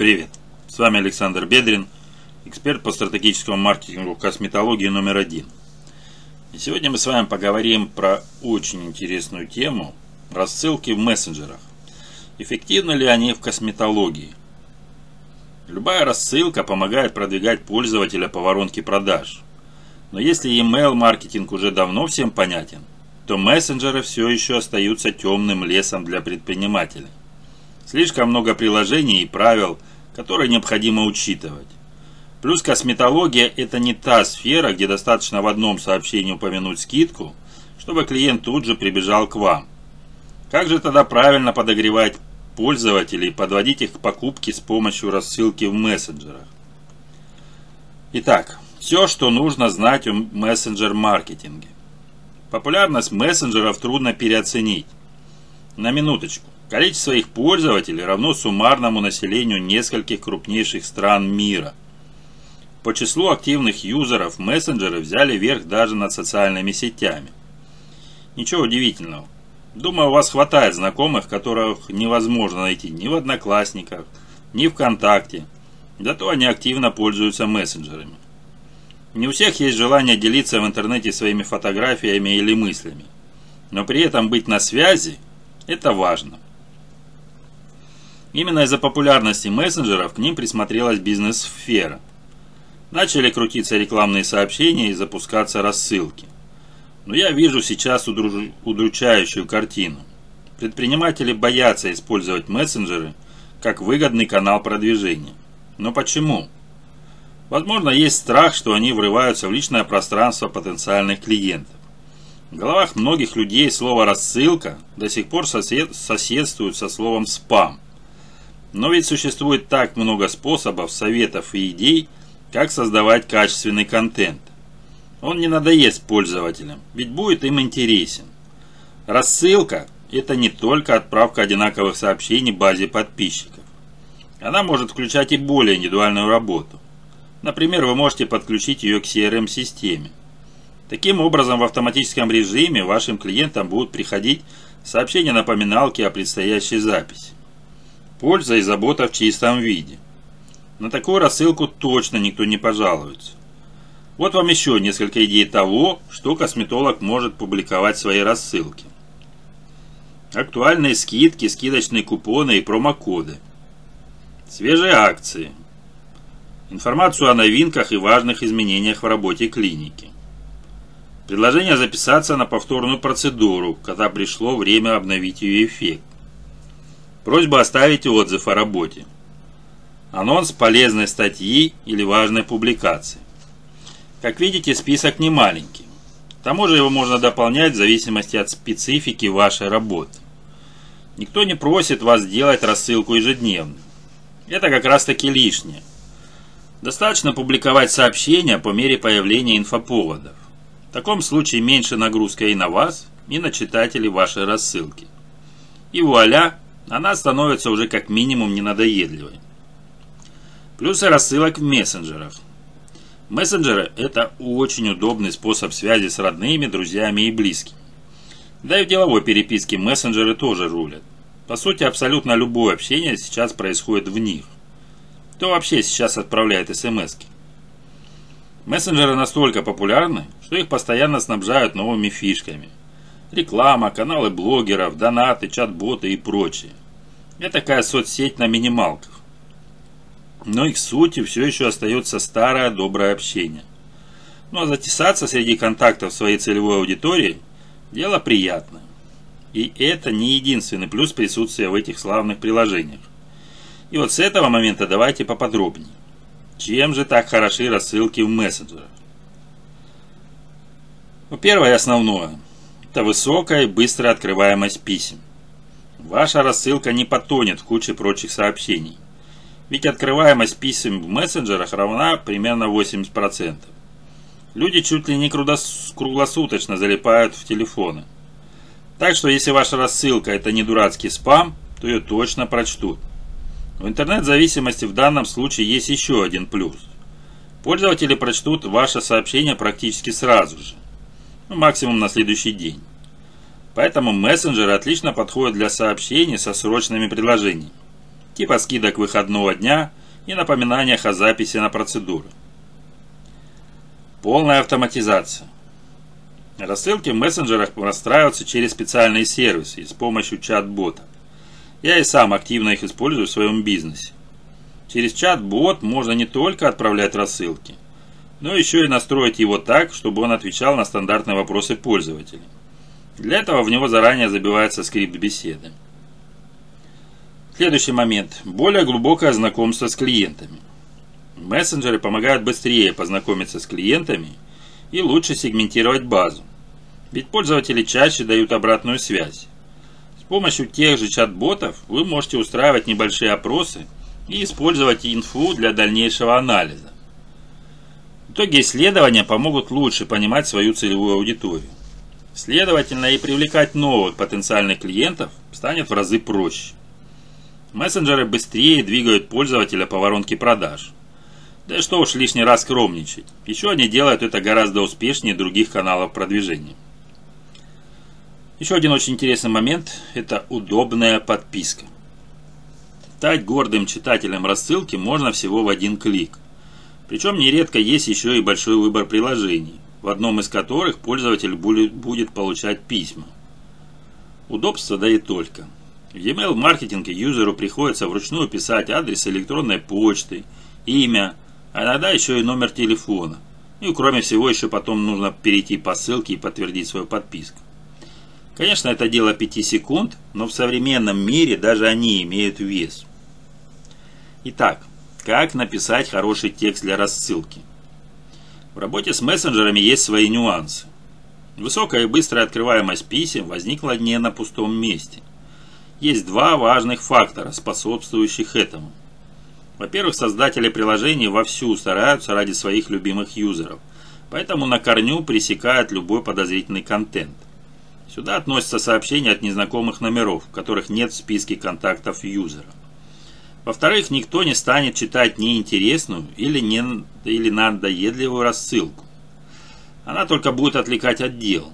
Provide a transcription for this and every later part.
Привет! С вами Александр Бедрин, эксперт по стратегическому маркетингу косметологии номер один. И сегодня мы с вами поговорим про очень интересную тему – рассылки в мессенджерах. Эффективны ли они в косметологии? Любая рассылка помогает продвигать пользователя по воронке продаж. Но если email маркетинг уже давно всем понятен, то мессенджеры все еще остаются темным лесом для предпринимателей. Слишком много приложений и правил – которые необходимо учитывать. Плюс косметология – это не та сфера, где достаточно в одном сообщении упомянуть скидку, чтобы клиент тут же прибежал к вам. Как же тогда правильно подогревать пользователей, подводить их к покупке с помощью рассылки в мессенджерах? Итак, все, что нужно знать о мессенджер-маркетинге. Популярность мессенджеров трудно переоценить. На минуточку. Количество их пользователей равно суммарному населению нескольких крупнейших стран мира. По числу активных юзеров мессенджеры взяли верх даже над социальными сетями. Ничего удивительного. Думаю, у вас хватает знакомых, которых невозможно найти ни в Одноклассниках, ни ВКонтакте. Зато они активно пользуются мессенджерами. Не у всех есть желание делиться в интернете своими фотографиями или мыслями. Но при этом быть на связи – это важно. Именно из-за популярности мессенджеров к ним присмотрелась бизнес-сфера. Начали крутиться рекламные сообщения и запускаться рассылки. Но я вижу сейчас удруж... удручающую картину. Предприниматели боятся использовать мессенджеры как выгодный канал продвижения. Но почему? Возможно, есть страх, что они врываются в личное пространство потенциальных клиентов. В головах многих людей слово «рассылка» до сих пор сосед... соседствует со словом «спам». Но ведь существует так много способов, советов и идей, как создавать качественный контент. Он не надоест пользователям, ведь будет им интересен. Рассылка – это не только отправка одинаковых сообщений базе подписчиков. Она может включать и более индивидуальную работу. Например, вы можете подключить ее к CRM-системе. Таким образом, в автоматическом режиме вашим клиентам будут приходить сообщения-напоминалки о предстоящей записи. Польза и забота в чистом виде. На такую рассылку точно никто не пожалуется. Вот вам еще несколько идей того, что косметолог может публиковать в своей рассылке. Актуальные скидки, скидочные купоны и промокоды. Свежие акции. Информацию о новинках и важных изменениях в работе клиники. Предложение записаться на повторную процедуру, когда пришло время обновить ее эффект. Просьба оставить отзыв о работе. Анонс полезной статьи или важной публикации. Как видите, список не маленький. К тому же его можно дополнять в зависимости от специфики вашей работы. Никто не просит вас делать рассылку ежедневно. Это как раз таки лишнее. Достаточно публиковать сообщения по мере появления инфоповодов. В таком случае меньше нагрузка и на вас, и на читателей вашей рассылки. И вуаля, она становится уже как минимум ненадоедливой. Плюсы рассылок в мессенджерах. Мессенджеры – это очень удобный способ связи с родными, друзьями и близкими. Да и в деловой переписке мессенджеры тоже рулят. По сути, абсолютно любое общение сейчас происходит в них. Кто вообще сейчас отправляет смс -ки? Мессенджеры настолько популярны, что их постоянно снабжают новыми фишками – Реклама, каналы блогеров, донаты, чат-боты и прочее. Это такая соцсеть на минималках. Но их сутью все еще остается старое доброе общение. Ну а затесаться среди контактов своей целевой аудитории – дело приятное. И это не единственный плюс присутствия в этих славных приложениях. И вот с этого момента давайте поподробнее. Чем же так хороши рассылки в мессенджерах? Ну, первое и основное – это высокая и быстрая открываемость писем. Ваша рассылка не потонет в куче прочих сообщений. Ведь открываемость писем в мессенджерах равна примерно 80%. Люди чуть ли не круглосуточно залипают в телефоны. Так что если ваша рассылка это не дурацкий спам, то ее точно прочтут. В интернет-зависимости в данном случае есть еще один плюс. Пользователи прочтут ваше сообщение практически сразу же ну, максимум на следующий день. Поэтому мессенджеры отлично подходят для сообщений со срочными предложениями. типа скидок выходного дня и напоминаниях о записи на процедуры. Полная автоматизация. Рассылки в мессенджерах настраиваются через специальные сервисы и с помощью чат-бота. Я и сам активно их использую в своем бизнесе. Через чат-бот можно не только отправлять рассылки, но еще и настроить его так, чтобы он отвечал на стандартные вопросы пользователей. Для этого в него заранее забивается скрипт беседы. Следующий момент. Более глубокое знакомство с клиентами. Мессенджеры помогают быстрее познакомиться с клиентами и лучше сегментировать базу. Ведь пользователи чаще дают обратную связь. С помощью тех же чат-ботов вы можете устраивать небольшие опросы и использовать инфу для дальнейшего анализа. В итоге исследования помогут лучше понимать свою целевую аудиторию. Следовательно, и привлекать новых потенциальных клиентов станет в разы проще. Мессенджеры быстрее двигают пользователя по воронке продаж. Да и что уж лишний раз скромничать. Еще они делают это гораздо успешнее других каналов продвижения. Еще один очень интересный момент – это удобная подписка. Стать гордым читателем рассылки можно всего в один клик. Причем нередко есть еще и большой выбор приложений, в одном из которых пользователь будет получать письма. Удобство да и только – в e-mail маркетинге юзеру приходится вручную писать адрес электронной почты, имя, а иногда еще и номер телефона. И кроме всего еще потом нужно перейти по ссылке и подтвердить свою подписку. Конечно, это дело 5 секунд, но в современном мире даже они имеют вес. Итак, как написать хороший текст для рассылки? В работе с мессенджерами есть свои нюансы. Высокая и быстрая открываемость писем возникла не на пустом месте. Есть два важных фактора, способствующих этому. Во-первых, создатели приложений вовсю стараются ради своих любимых юзеров, поэтому на корню пресекают любой подозрительный контент. Сюда относятся сообщения от незнакомых номеров, которых нет в списке контактов юзера. Во-вторых, никто не станет читать неинтересную или, не, или надоедливую рассылку. Она только будет отвлекать от дел.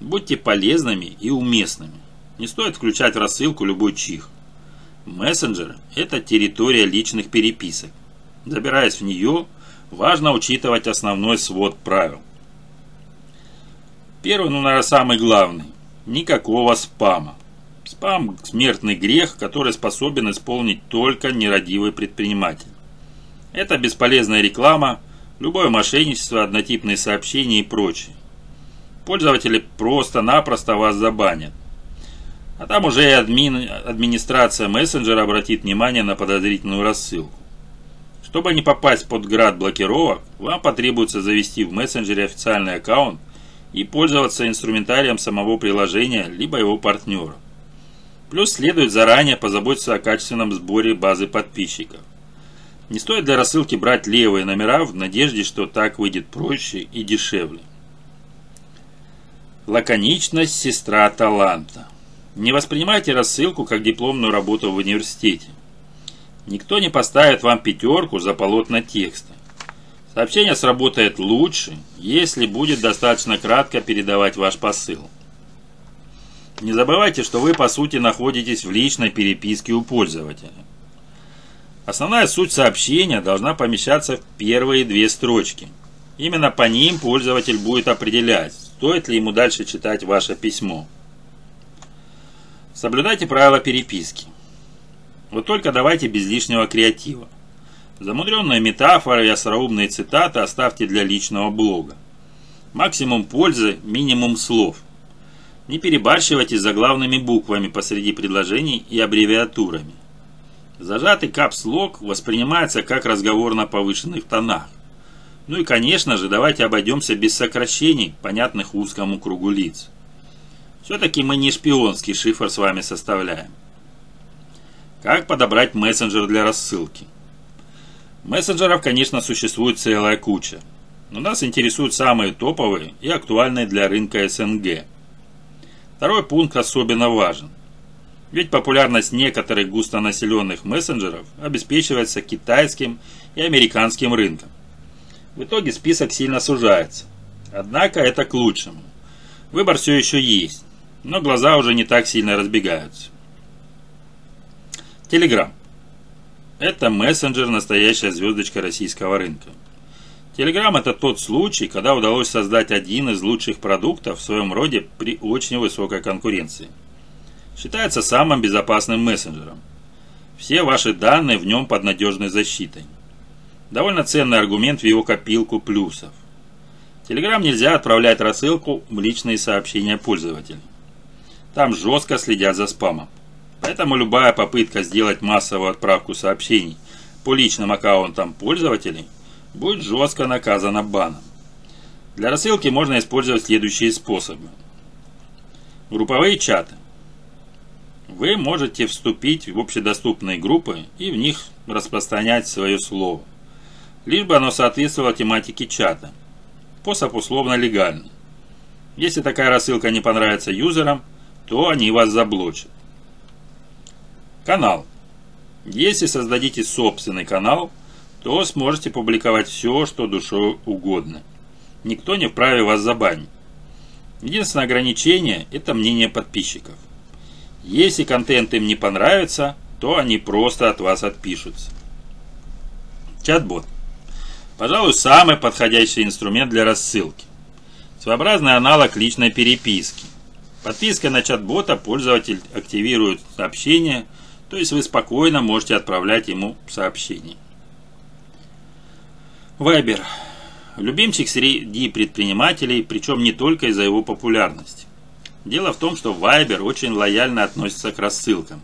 Будьте полезными и уместными. Не стоит включать в рассылку любой чих. Мессенджер – это территория личных переписок. Забираясь в нее, важно учитывать основной свод правил. Первый, ну, наверное, самый главный. Никакого спама. Спам – смертный грех, который способен исполнить только нерадивый предприниматель. Это бесполезная реклама, любое мошенничество, однотипные сообщения и прочее. Пользователи просто-напросто вас забанят. А там уже и админ, администрация мессенджера обратит внимание на подозрительную рассылку. Чтобы не попасть под град блокировок, вам потребуется завести в мессенджере официальный аккаунт и пользоваться инструментарием самого приложения, либо его партнера. Плюс следует заранее позаботиться о качественном сборе базы подписчиков. Не стоит для рассылки брать левые номера в надежде, что так выйдет проще и дешевле. Лаконичность – сестра таланта. Не воспринимайте рассылку как дипломную работу в университете. Никто не поставит вам пятерку за полотна текста. Сообщение сработает лучше, если будет достаточно кратко передавать ваш посыл. Не забывайте, что вы по сути находитесь в личной переписке у пользователя. Основная суть сообщения должна помещаться в первые две строчки. Именно по ним пользователь будет определять, стоит ли ему дальше читать ваше письмо. Соблюдайте правила переписки. Вот только давайте без лишнего креатива. Замудренные метафоры и остроумные цитаты оставьте для личного блога. Максимум пользы, минимум слов. Не перебарщивайте с заглавными буквами посреди предложений и аббревиатурами. Зажатый капслог воспринимается как разговор на повышенных тонах. Ну и конечно же давайте обойдемся без сокращений, понятных узкому кругу лиц. Все-таки мы не шпионский шифр с вами составляем. Как подобрать мессенджер для рассылки? Мессенджеров, конечно, существует целая куча. Но нас интересуют самые топовые и актуальные для рынка СНГ. Второй пункт особенно важен. Ведь популярность некоторых густонаселенных мессенджеров обеспечивается китайским и американским рынком. В итоге список сильно сужается. Однако это к лучшему. Выбор все еще есть но глаза уже не так сильно разбегаются. Телеграм. это мессенджер настоящая звездочка российского рынка. Telegram это тот случай, когда удалось создать один из лучших продуктов в своем роде при очень высокой конкуренции. Считается самым безопасным мессенджером. Все ваши данные в нем под надежной защитой. Довольно ценный аргумент в его копилку плюсов. Telegram нельзя отправлять рассылку в личные сообщения пользователей. Там жестко следят за спамом. Поэтому любая попытка сделать массовую отправку сообщений по личным аккаунтам пользователей будет жестко наказана баном. Для рассылки можно использовать следующие способы. Групповые чаты. Вы можете вступить в общедоступные группы и в них распространять свое слово. Лишь бы оно соответствовало тематике чата. Способ условно легальный. Если такая рассылка не понравится юзерам, то они вас заблочат. Канал. Если создадите собственный канал, то сможете публиковать все, что душой угодно. Никто не вправе вас забанить. Единственное ограничение – это мнение подписчиков. Если контент им не понравится, то они просто от вас отпишутся. Чат-бот. Пожалуй, самый подходящий инструмент для рассылки. Своеобразный аналог личной переписки. Подпиской на чат-бота пользователь активирует сообщение, то есть вы спокойно можете отправлять ему сообщение. Вайбер. Любимчик среди предпринимателей, причем не только из-за его популярности. Дело в том, что Viber очень лояльно относится к рассылкам.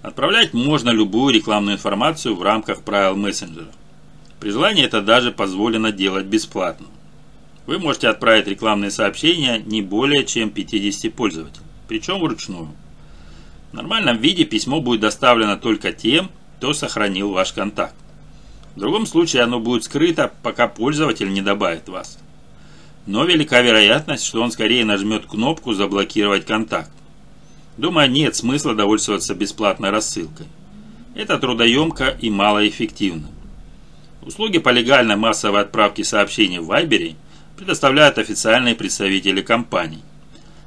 Отправлять можно любую рекламную информацию в рамках правил мессенджера. При желании это даже позволено делать бесплатно. Вы можете отправить рекламные сообщения не более чем 50 пользователей, причем вручную. В нормальном виде письмо будет доставлено только тем, кто сохранил ваш контакт. В другом случае оно будет скрыто, пока пользователь не добавит вас но велика вероятность, что он скорее нажмет кнопку «Заблокировать контакт». Думаю, нет смысла довольствоваться бесплатной рассылкой. Это трудоемко и малоэффективно. Услуги по легальной массовой отправке сообщений в Вайбере предоставляют официальные представители компаний.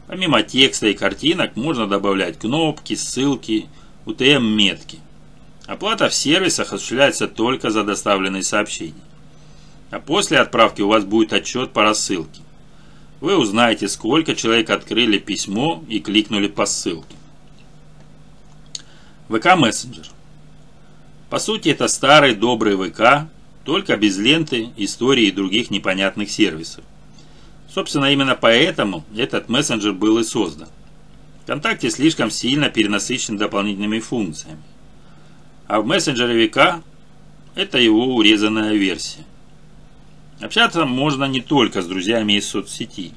Помимо текста и картинок можно добавлять кнопки, ссылки, UTM-метки. Оплата в сервисах осуществляется только за доставленные сообщения. А после отправки у вас будет отчет по рассылке. Вы узнаете, сколько человек открыли письмо и кликнули по ссылке. ВК мессенджер. По сути, это старый добрый ВК, только без ленты, истории и других непонятных сервисов. Собственно, именно поэтому этот мессенджер был и создан. ВКонтакте слишком сильно перенасыщен дополнительными функциями. А в мессенджере ВК это его урезанная версия. Общаться можно не только с друзьями из соцсети,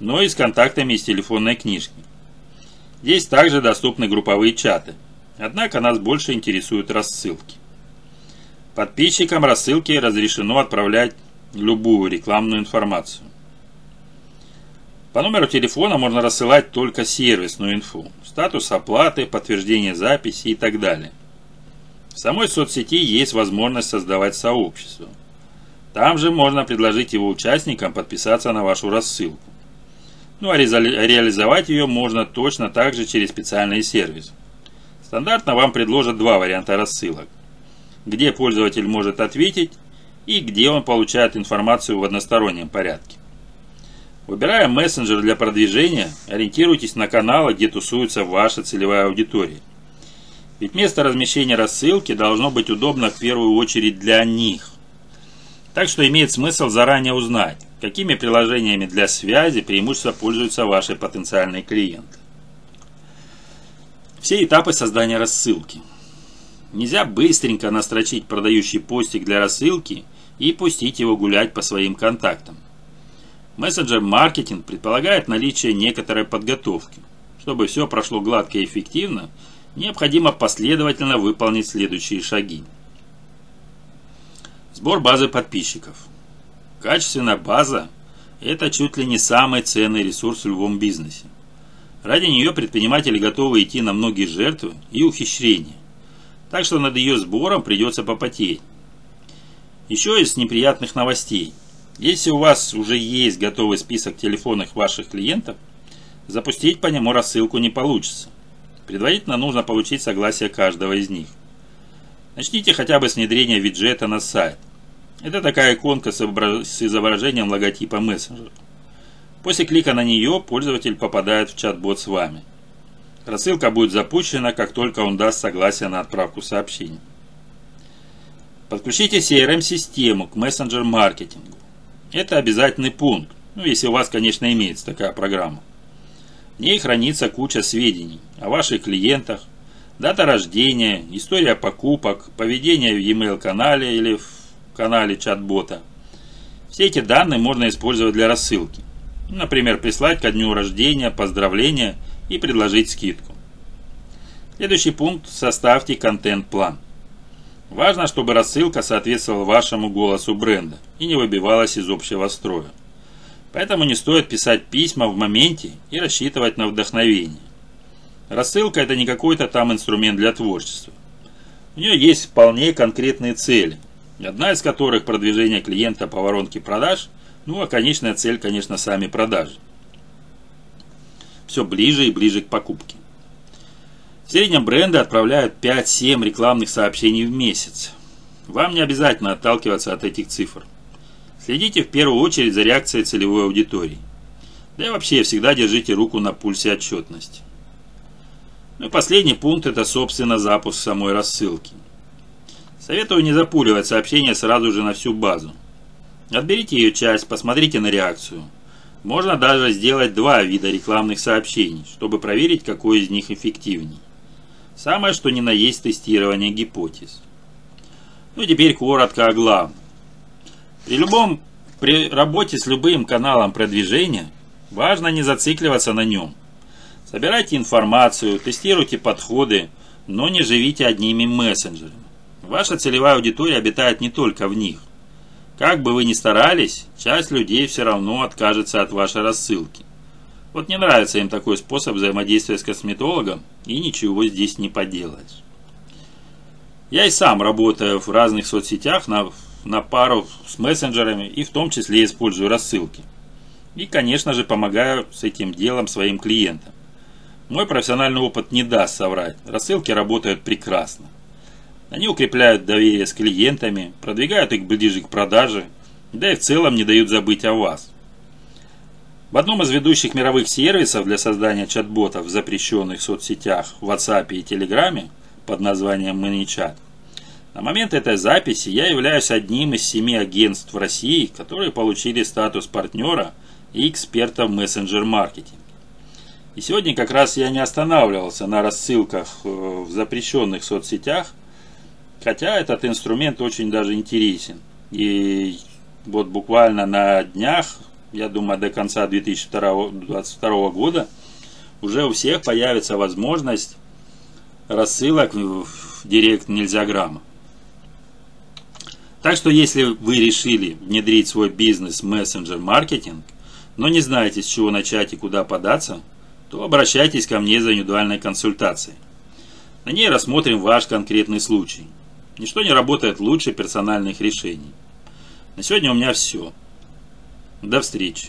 но и с контактами из телефонной книжки. Здесь также доступны групповые чаты, однако нас больше интересуют рассылки. Подписчикам рассылки разрешено отправлять любую рекламную информацию. По номеру телефона можно рассылать только сервисную инфу, статус оплаты, подтверждение записи и так далее. В самой соцсети есть возможность создавать сообщество – там же можно предложить его участникам подписаться на вашу рассылку. Ну а реализовать ее можно точно так же через специальный сервис. Стандартно вам предложат два варианта рассылок. Где пользователь может ответить и где он получает информацию в одностороннем порядке. Выбирая мессенджер для продвижения, ориентируйтесь на каналы, где тусуется ваша целевая аудитория. Ведь место размещения рассылки должно быть удобно в первую очередь для них. Так что имеет смысл заранее узнать, какими приложениями для связи преимущественно пользуются ваши потенциальные клиенты. Все этапы создания рассылки. Нельзя быстренько настрочить продающий постик для рассылки и пустить его гулять по своим контактам. Мессенджер-маркетинг предполагает наличие некоторой подготовки. Чтобы все прошло гладко и эффективно, необходимо последовательно выполнить следующие шаги. Сбор базы подписчиков. Качественная база – это чуть ли не самый ценный ресурс в любом бизнесе. Ради нее предприниматели готовы идти на многие жертвы и ухищрения. Так что над ее сбором придется попотеть. Еще из неприятных новостей. Если у вас уже есть готовый список телефонных ваших клиентов, запустить по нему рассылку не получится. Предварительно нужно получить согласие каждого из них. Начните хотя бы с внедрения виджета на сайт. Это такая иконка с изображением логотипа мессенджера. После клика на нее пользователь попадает в чат-бот с вами. Рассылка будет запущена, как только он даст согласие на отправку сообщений. Подключите CRM-систему к мессенджер-маркетингу. Это обязательный пункт, ну, если у вас, конечно, имеется такая программа. В ней хранится куча сведений о ваших клиентах, дата рождения, история покупок, поведение в e-mail канале или в канале чат-бота. Все эти данные можно использовать для рассылки. Например, прислать ко дню рождения, поздравления и предложить скидку. Следующий пункт – составьте контент-план. Важно, чтобы рассылка соответствовала вашему голосу бренда и не выбивалась из общего строя. Поэтому не стоит писать письма в моменте и рассчитывать на вдохновение. Рассылка – это не какой-то там инструмент для творчества. У нее есть вполне конкретные цели, одна из которых продвижение клиента по воронке продаж, ну а конечная цель, конечно, сами продажи. Все ближе и ближе к покупке. В среднем бренды отправляют 5-7 рекламных сообщений в месяц. Вам не обязательно отталкиваться от этих цифр. Следите в первую очередь за реакцией целевой аудитории. Да и вообще всегда держите руку на пульсе отчетности. Ну и последний пункт – это, собственно, запуск самой рассылки. Советую не запуливать сообщение сразу же на всю базу. Отберите ее часть, посмотрите на реакцию. Можно даже сделать два вида рекламных сообщений, чтобы проверить, какой из них эффективнее. Самое что ни на есть тестирование гипотез. Ну и теперь коротко о главном. При любом при работе с любым каналом продвижения важно не зацикливаться на нем. Собирайте информацию, тестируйте подходы, но не живите одними мессенджерами. Ваша целевая аудитория обитает не только в них. Как бы вы ни старались, часть людей все равно откажется от вашей рассылки. Вот не нравится им такой способ взаимодействия с косметологом, и ничего здесь не поделаешь. Я и сам работаю в разных соцсетях на на пару с мессенджерами и в том числе использую рассылки. И, конечно же, помогаю с этим делом своим клиентам. Мой профессиональный опыт не даст соврать. Рассылки работают прекрасно. Они укрепляют доверие с клиентами, продвигают их ближе к продаже, да и в целом не дают забыть о вас. В одном из ведущих мировых сервисов для создания чат-ботов в запрещенных соцсетях WhatsApp и Telegram под названием ManyChat на момент этой записи я являюсь одним из семи агентств в России, которые получили статус партнера и эксперта в мессенджер-маркетинге. И сегодня как раз я не останавливался на рассылках э, в запрещенных соцсетях, хотя этот инструмент очень даже интересен. И вот буквально на днях, я думаю, до конца 2022 года, уже у всех появится возможность рассылок в Директ нельзя грамма. Так что если вы решили внедрить свой бизнес мессенджер-маркетинг, но не знаете, с чего начать и куда податься, то обращайтесь ко мне за индивидуальной консультацией. На ней рассмотрим ваш конкретный случай. Ничто не работает лучше персональных решений. На сегодня у меня все. До встречи.